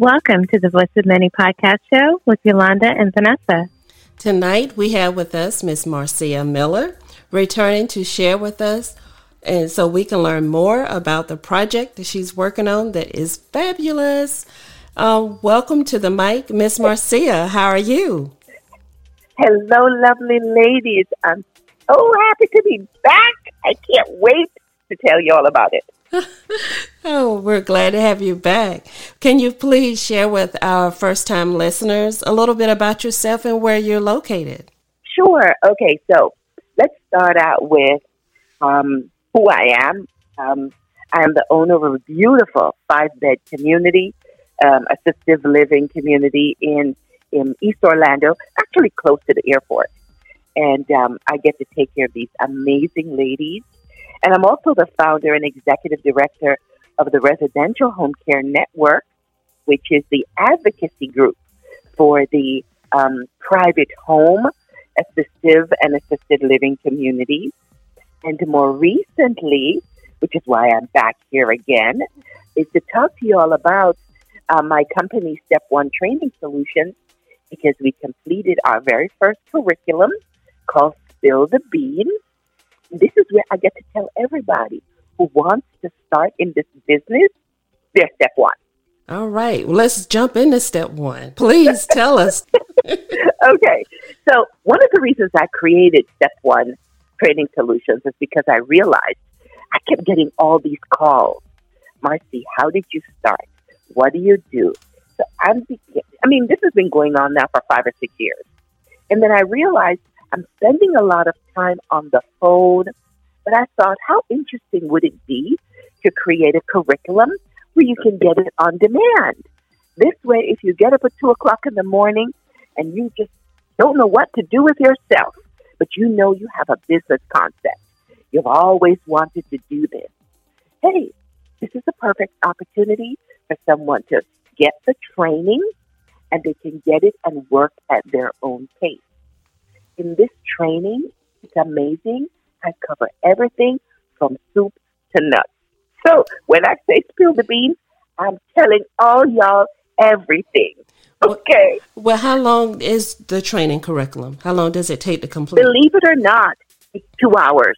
Welcome to the Voice of Many podcast show with Yolanda and Vanessa. Tonight we have with us Miss Marcia Miller, returning to share with us and so we can learn more about the project that she's working on that is fabulous. Uh, welcome to the mic, Miss Marcia. How are you? Hello, lovely ladies. I'm so happy to be back. I can't wait to tell you all about it. oh, we're glad to have you back. Can you please share with our first time listeners a little bit about yourself and where you're located? Sure. Okay, so let's start out with um, who I am. Um, I am the owner of a beautiful five bed community, um, assistive living community in, in East Orlando, actually close to the airport. And um, I get to take care of these amazing ladies. And I'm also the founder and executive director of the Residential Home Care Network, which is the advocacy group for the um, private home, assistive, and assisted living communities. And more recently, which is why I'm back here again, is to talk to you all about uh, my company, Step One Training Solutions, because we completed our very first curriculum called Spill the Beans. This is where I get to tell everybody who wants to start in this business their step one. All right, well, let's jump into step one. Please tell us. okay, so one of the reasons I created Step One Training Solutions is because I realized I kept getting all these calls. Marcy, how did you start? What do you do? So I'm, I mean, this has been going on now for five or six years. And then I realized I'm spending a lot of time on the phone, but I thought, how interesting would it be to create a curriculum where you can get it on demand? This way, if you get up at two o'clock in the morning and you just don't know what to do with yourself, but you know you have a business concept, you've always wanted to do this. Hey, this is a perfect opportunity for someone to get the training and they can get it and work at their own pace in this training, it's amazing. I cover everything from soup to nuts. So when I say spill the beans, I'm telling all y'all everything. Okay. Well, well, how long is the training curriculum? How long does it take to complete? Believe it or not, it's two hours.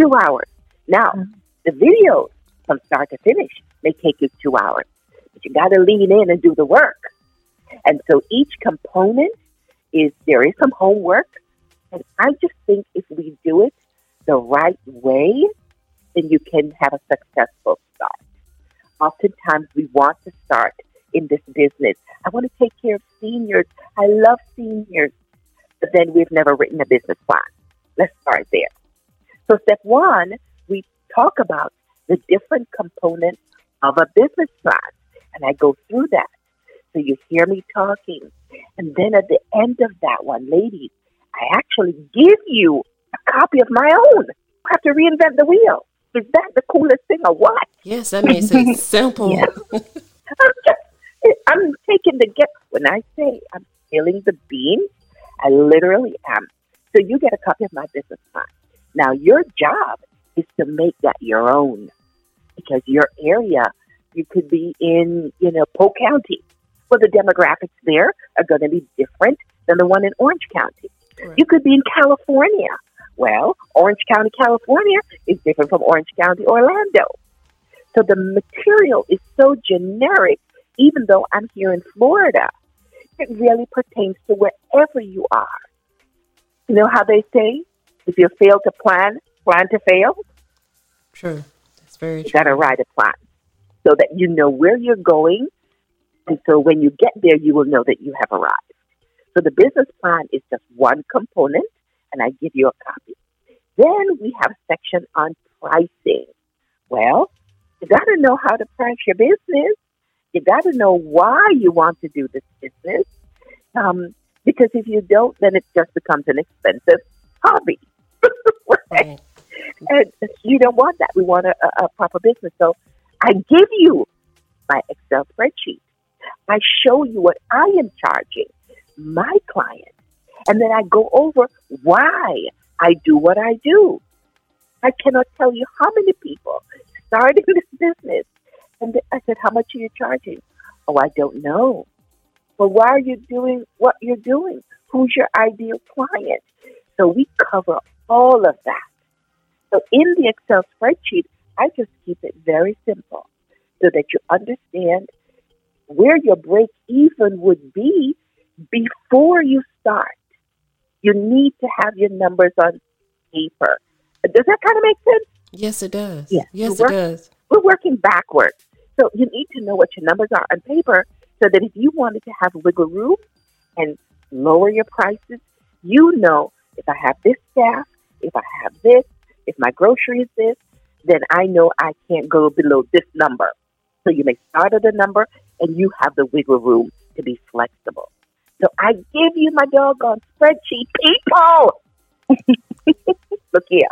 Two hours. Now, mm-hmm. the videos from start to finish may take you two hours, but you got to lean in and do the work. And so each component is there is some homework, and I just think if we do it the right way, then you can have a successful start. Oftentimes, we want to start in this business. I want to take care of seniors. I love seniors, but then we've never written a business plan. Let's start there. So, step one, we talk about the different components of a business plan, and I go through that. So you hear me talking. And then at the end of that one, ladies, I actually give you a copy of my own. I have to reinvent the wheel. Is that the coolest thing or what? Yes, that makes it simple. I'm, just, I'm taking the gift. When I say I'm spilling the beans, I literally am. So you get a copy of my business plan. Now your job is to make that your own because your area, you could be in, you know, Polk County well, the demographics there are going to be different than the one in Orange County. Right. You could be in California. Well, Orange County, California is different from Orange County, Orlando. So the material is so generic, even though I'm here in Florida. It really pertains to wherever you are. You know how they say, if you fail to plan, plan to fail? True. That's very true. You got to write a plan so that you know where you're going and so when you get there, you will know that you have arrived. So the business plan is just one component, and I give you a copy. Then we have a section on pricing. Well, you got to know how to price your business. You got to know why you want to do this business. Um, because if you don't, then it just becomes an expensive hobby. right? And you don't want that. We want a, a proper business. So I give you my Excel spreadsheet. I show you what I am charging my client. And then I go over why I do what I do. I cannot tell you how many people started this business. And I said, How much are you charging? Oh, I don't know. Well, why are you doing what you're doing? Who's your ideal client? So we cover all of that. So in the Excel spreadsheet, I just keep it very simple so that you understand where your break even would be before you start. You need to have your numbers on paper. Does that kind of make sense? Yes, it does. Yeah. Yes, it does. We're working backwards. So you need to know what your numbers are on paper so that if you wanted to have wiggle room and lower your prices, you know if I have this staff, if I have this, if my grocery is this, then I know I can't go below this number. So you may start at a number and you have the wiggle room to be flexible. So I give you my doggone spreadsheet, people. Look here.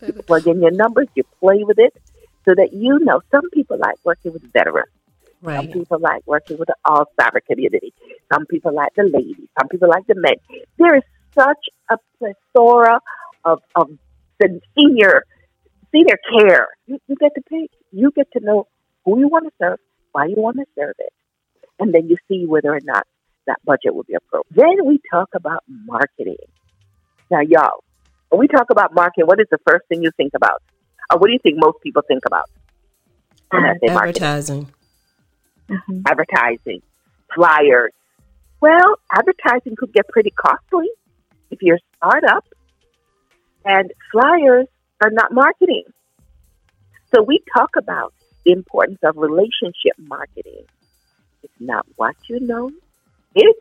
You plug in your numbers, you play with it so that you know some people like working with veterans. Right. Some people like working with the Alzheimer community. Some people like the ladies. Some people like the men. There is such a plethora of, of the senior senior care. You, you get to pick. You get to know who you want to serve, why you want to serve it, and then you see whether or not that budget will be appropriate. Then we talk about marketing. Now, y'all, when we talk about marketing, what is the first thing you think about? Or what do you think most people think about? When I say marketing? Advertising. Mhm. advertising, flyers. Well, advertising could get pretty costly if you're a startup, and flyers are not marketing. So we talk about the importance of relationship marketing. It's not what you know, it's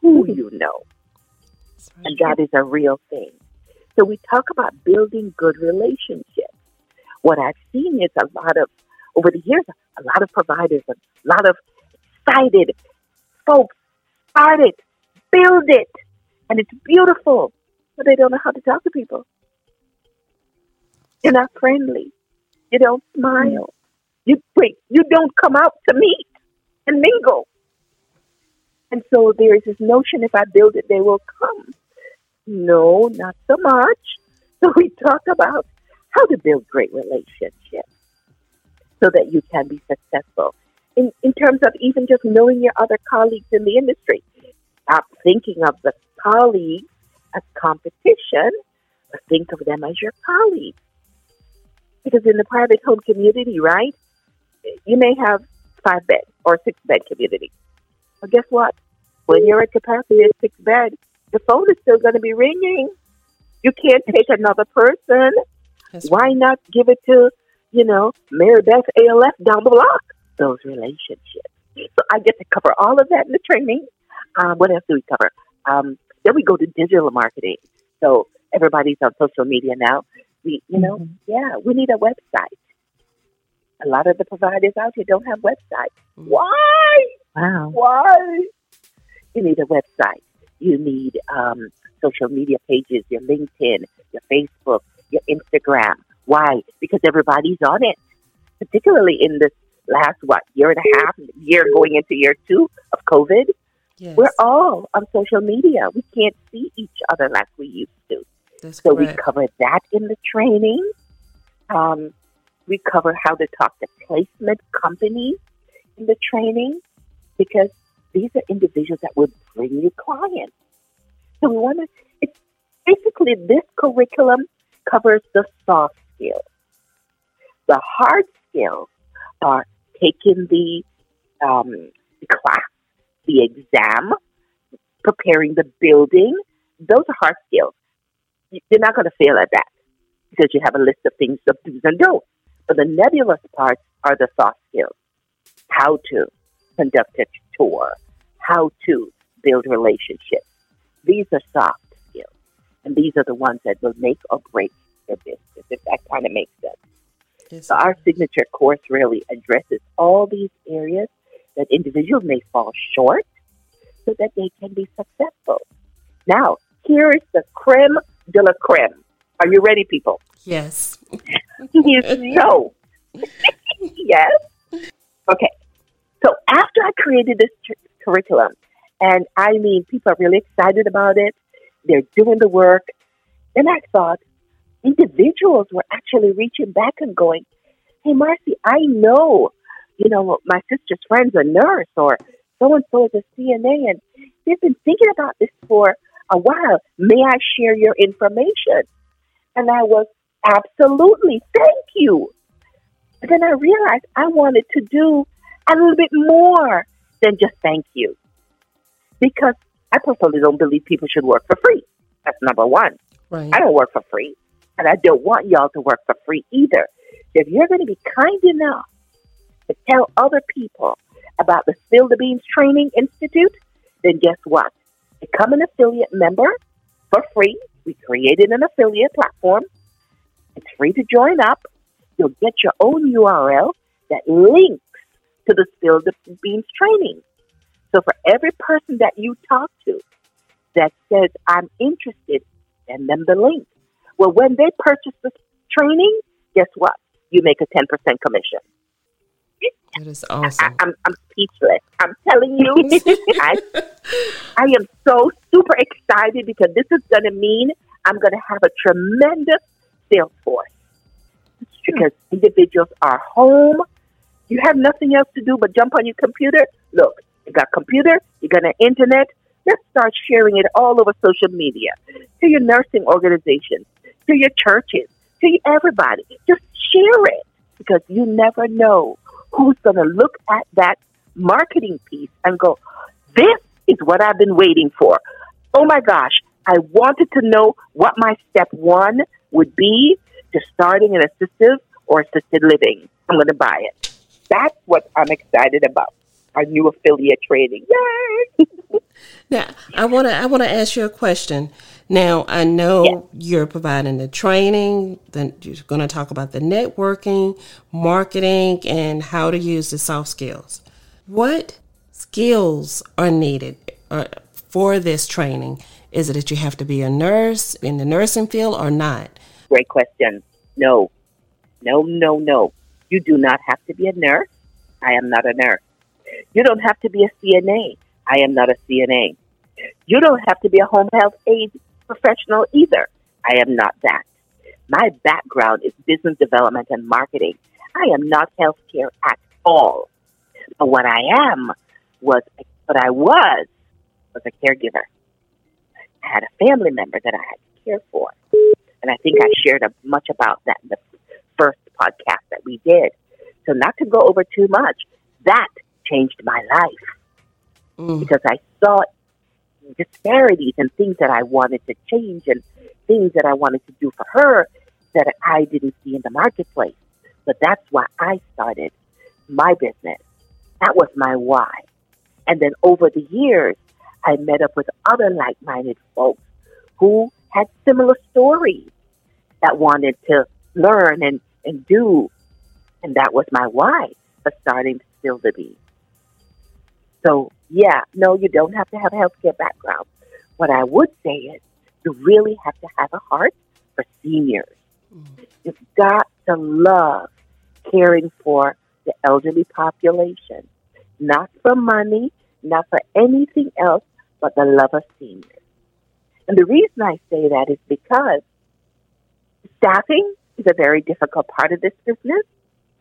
who hmm. you know. And that is a real thing. So we talk about building good relationships. What I've seen is a lot of, over the years, a lot of providers, a lot of excited folks start it, build it, and it's beautiful, but they don't know how to talk to people. You're not friendly. You don't smile. You wait. You don't come out to meet and mingle. And so there is this notion: if I build it, they will come. No, not so much. So we talk about how to build great relationships so that you can be successful. In, in terms of even just knowing your other colleagues in the industry. Stop thinking of the colleagues as competition, but think of them as your colleagues. Because in the private home community, right, you may have five bed or six bed community. But guess what? When you're at capacity at six bed, the phone is still going to be ringing. You can't take another person. That's Why not give it to, you know, Mary Beth ALF down the block? Those relationships. So I get to cover all of that in the training. Um, what else do we cover? Um, then we go to digital marketing. So everybody's on social media now. We, you know, Mhm. yeah, we need a website. A lot of the providers out here don't have websites. Mhm. Why? Wow. Why? You need a website. You need um, social media pages, your LinkedIn, your Facebook, your Instagram. Why? Because everybody's on it. Particularly in this last what year and a half, year going into year two of COVID, Yes. we're all on social media. We can't see each other like we used to. That's So we cover that in the training. Um, we cover how to talk to placement companies in the training because these are individuals that will bring you clients. So we want to, it's basically this curriculum covers the soft skills. The hard skills are taking the, um, the class, the exam, preparing the building. Those are hard skills you're not going to fail at that because you have a list of things of do's and don'ts. But the nebulous parts are the soft skills. How to conduct a tour, how to build relationships. These are soft skills. And these are the ones that will make or break your business, if that kind of makes sense. Yes, So our signature course really addresses all these areas that individuals may fall short so that they can be successful. Now, here is the creme de la creme. Are you ready, people? Yes. yes, no. yes. Okay. So after I created this tr- curriculum, and I mean, people are really excited about it, they're doing the work, then I thought individuals were actually reaching back and going, Hey, Marcy, I know you know, my sister's friend's a nurse or so and so is a CNA and they've been thinking about this for a while. May I share your information? And I was absolutely, thank you. But then I realized I wanted to do a little bit more than just thank you. Because I personally don't believe people should work for free. That's number one. Right. I don't work for free. And I don't want y'all to work for free either. If you're going to be kind enough to tell other people about the Spill the Beans Training Institute, then guess what? Become an affiliate member for free. We created an affiliate platform. It's free to join up. You'll get your own URL that links to the Spill the Beans training. So for every person that you talk to that says, I'm interested, send them the link. Well, when they purchase the training, guess what? You make a 10% commission. That is awesome. I, am I'm speechless. I'm telling you, I, I am so super excited because this is going to mean I'm going to have a tremendous sales force hmm. because individuals are home. You have nothing else to do but jump on your computer. Look, you got computer, you got an internet. Let's start sharing it all over social media to your nursing organizations, to your churches, to everybody. Just share it because you never know who's going to look at that marketing piece and go, this is what I've been waiting for. Oh my gosh, I wanted to know what my step one would be to starting an assistive or assisted living. I'm going to buy it. That's what I'm excited about. Our new affiliate trading. Yay! now, I want to I want to ask you a question. Now, I know yes. you're providing the training, then you're going to talk about the networking, marketing, and how to use the soft skills. What skills are needed uh, for this training? Is it that you have to be a nurse in the nursing field or not? Great question. No, no, no, no. You do not have to be a nurse. I am not a nurse. You don't have to be a CNA. I am not a CNA. You don't have to be a home health aide professional either. I am not that. My background is business development and marketing. I am not healthcare at all. But what I am was, what I was, was a caregiver. I had a family member that I had to care for. And I think I shared a, much about that in the first podcast that we did. So not to go over too much, that changed my life mm. because I saw disparities and things that I wanted to change and things that I wanted to do for her that I didn't see in the marketplace. But that's why I started my business. That was my why. And then over the years, I met up with other like minded folks who had similar stories that wanted to learn and, and do. And that was my why for starting to Spill the Beans. So yeah, no, you don't have to have a healthcare background. What I would say is you really have to have a heart for seniors. Mm-hmm. You've got to love caring for the elderly population, not for money, not for anything else, but the love of seniors. And the reason I say that is because staffing is a very difficult part of this business.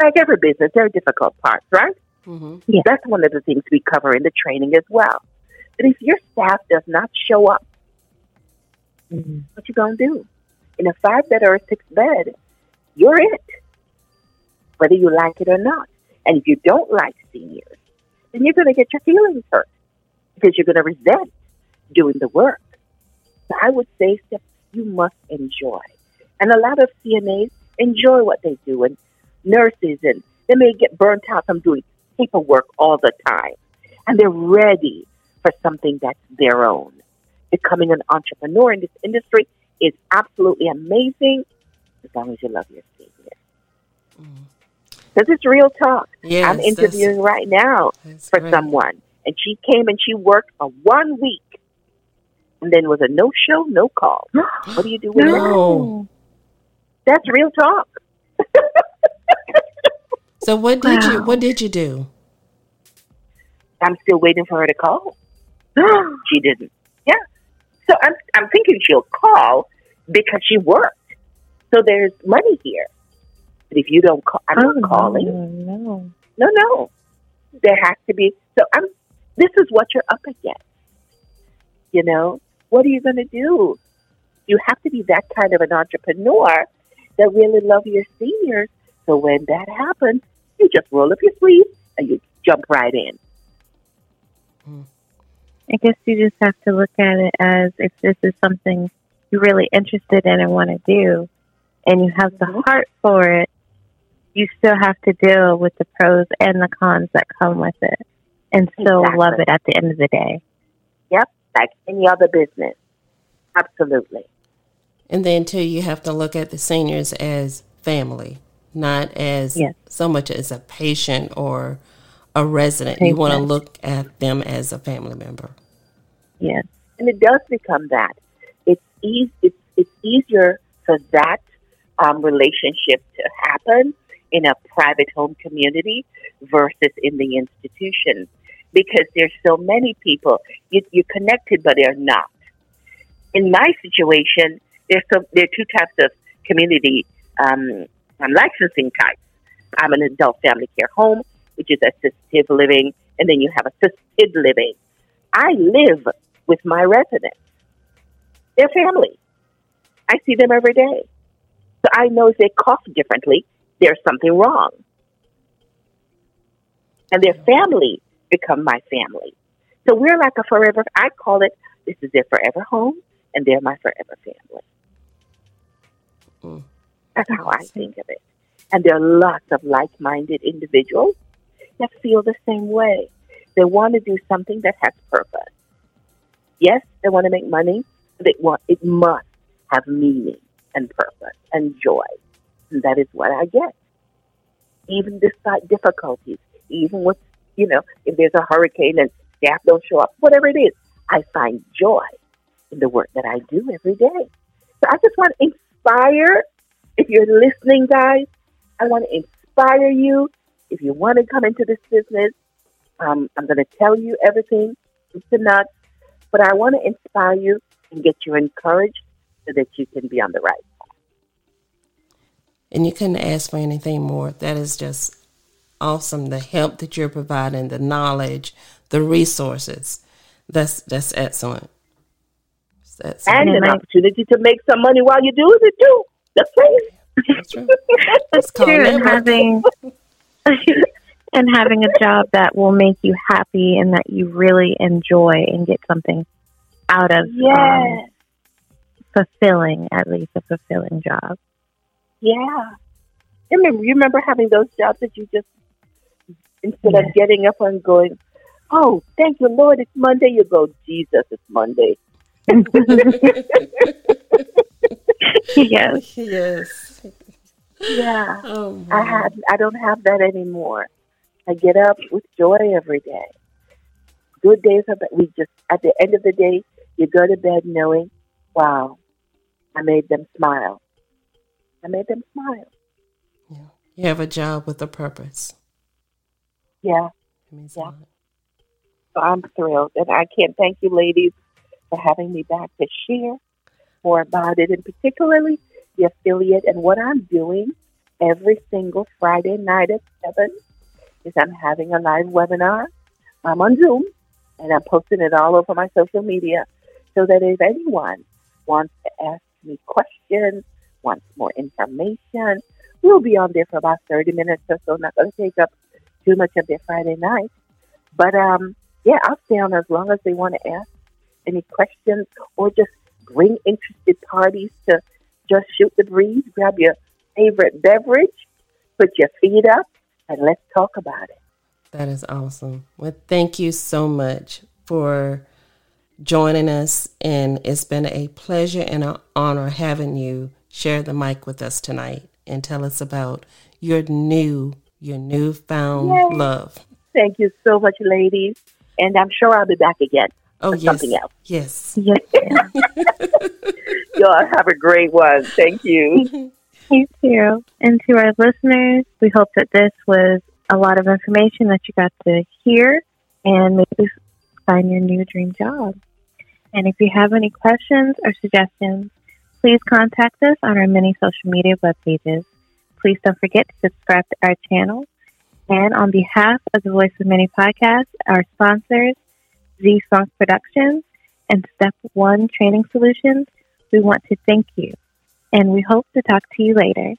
Like every business, there are difficult parts, right? Mm-hmm. Yeah, that's one of the things we cover in the training as well. But if your staff does not show up, mm-hmm. what you gonna do? In a five bed or a six bed, you're it, whether you like it or not. And if you don't like seniors, then you're gonna get your feelings hurt because you're gonna resent doing the work. So I would say, Steph, you must enjoy. And a lot of CNAs enjoy what they do, and nurses, and they may get burnt out from doing paperwork all the time. And they're ready for something that's their own. Becoming an entrepreneur in this industry is absolutely amazing as long as you love your senior. Because mm. it's real talk. Yes, I'm interviewing right now for great. someone. And she came and she worked for one week. And then was a no show, no call. what do you do with no. that? That's real talk. So what did wow. you what did you do? I'm still waiting for her to call. she didn't. Yeah. So I'm I'm thinking she'll call because she worked. So there's money here. But if you don't call, I'm not oh, calling. No. No, no. There has to be. So I'm. This is what you're up against. You know, what are you going to do? You have to be that kind of an entrepreneur that really love your seniors. So when that happens, you just roll up your sleeves and you jump right in. I guess you just have to look at it as if this is something you're really interested in and want to do, and you have the Mhm. heart for it, you still have to deal with the pros and the cons that come with it, and still Exactly. love it at the end of the day. Yep, like any other business. Absolutely. And then too, you have to look at the seniors as family, not as Yes. so much as a patient or a resident. You want to look at them as a family member. Yes. and it does become that. It's easy. It's, it's easier for that um, relationship to happen in a private home community versus in the institution because there's so many people you, you're connected, but they're not. In my situation, there's some, there are two types of community um, um, licensing types. I'm an adult family care home, which is assisted living, and then you have assisted living. I live with my residents. They're family. I see them every day. So I know if they cough differently, there's something wrong. And their family become my family. So we're like a forever, I call it, this is their forever home, and they're my forever family. Mm. That's how I think of it. And there are lots of like minded individuals that feel the same way. They want to do something that has purpose. Yes, they want to make money, but it, want, it must have meaning and purpose and joy. And that is what I get. Even despite difficulties, even with, you know, if there's a hurricane and staff don't show up, whatever it is, I find joy in the work that I do every day. So I just want to inspire, if you're listening, guys, I want to inspire you. If you want to come into this business, um, I'm going to tell you everything, soup to nuts, but I want to inspire you and get you encouraged so that you can be on the right. And you couldn't ask for anything more. That is just awesome. The help that you're providing, the knowledge, the resources. That's that's excellent. That's And an opportunity to make some money while you're doing it too. That's right. That's true. That's true. And having and having a job that will make you happy and that you really enjoy and get something out of. Yes. Um, fulfilling, at least a fulfilling job. Yeah. You remember, you remember having those jobs that you just, instead Yes. of getting up and going, oh, thank you, Lord, it's Monday, you go, Jesus, it's Monday. yes. yes. Yeah. Oh, I have, I don't have that anymore. I get up with joy every day. Good days are, we just, at the end of the day, you go to bed knowing, wow, I made them smile. I made them smile. You have a job with a purpose. Yeah. Yeah. So I'm thrilled. And I can't thank you, ladies, for having me back to share more about it, and particularly the affiliate and what I'm doing every single Friday night at 7 is I'm having a live webinar. I'm on Zoom, and I'm posting it all over my social media so that if anyone wants to ask me questions, wants more information, we'll be on there for about 30 minutes or so. Not going to take up too much of their Friday night. But um, yeah, I'll stay on as long as they want to ask any questions or just bring interested parties to just shoot the breeze, grab your favorite beverage, put your feet up, and let's talk about it. That is awesome. Well, thank you so much for joining us. And it's been a pleasure and an honor having you share the mic with us tonight and tell us about your new, your newfound Yay. love. Thank you so much, ladies. And I'm sure I'll be back again Oh, yes. something else. Yes. Yes. Y'all have a great one. Thank you. You too. And to our listeners, we hope that this was a lot of information that you got to hear and maybe find your new dream job. And if you have any questions or suggestions, please contact us on our many social media web pages. Please don't forget to subscribe to our channel And on behalf of the Voice of Many podcast, our sponsors, Z Funk Productions and Step One Training Solutions, we want to thank you. And we hope to talk to you later.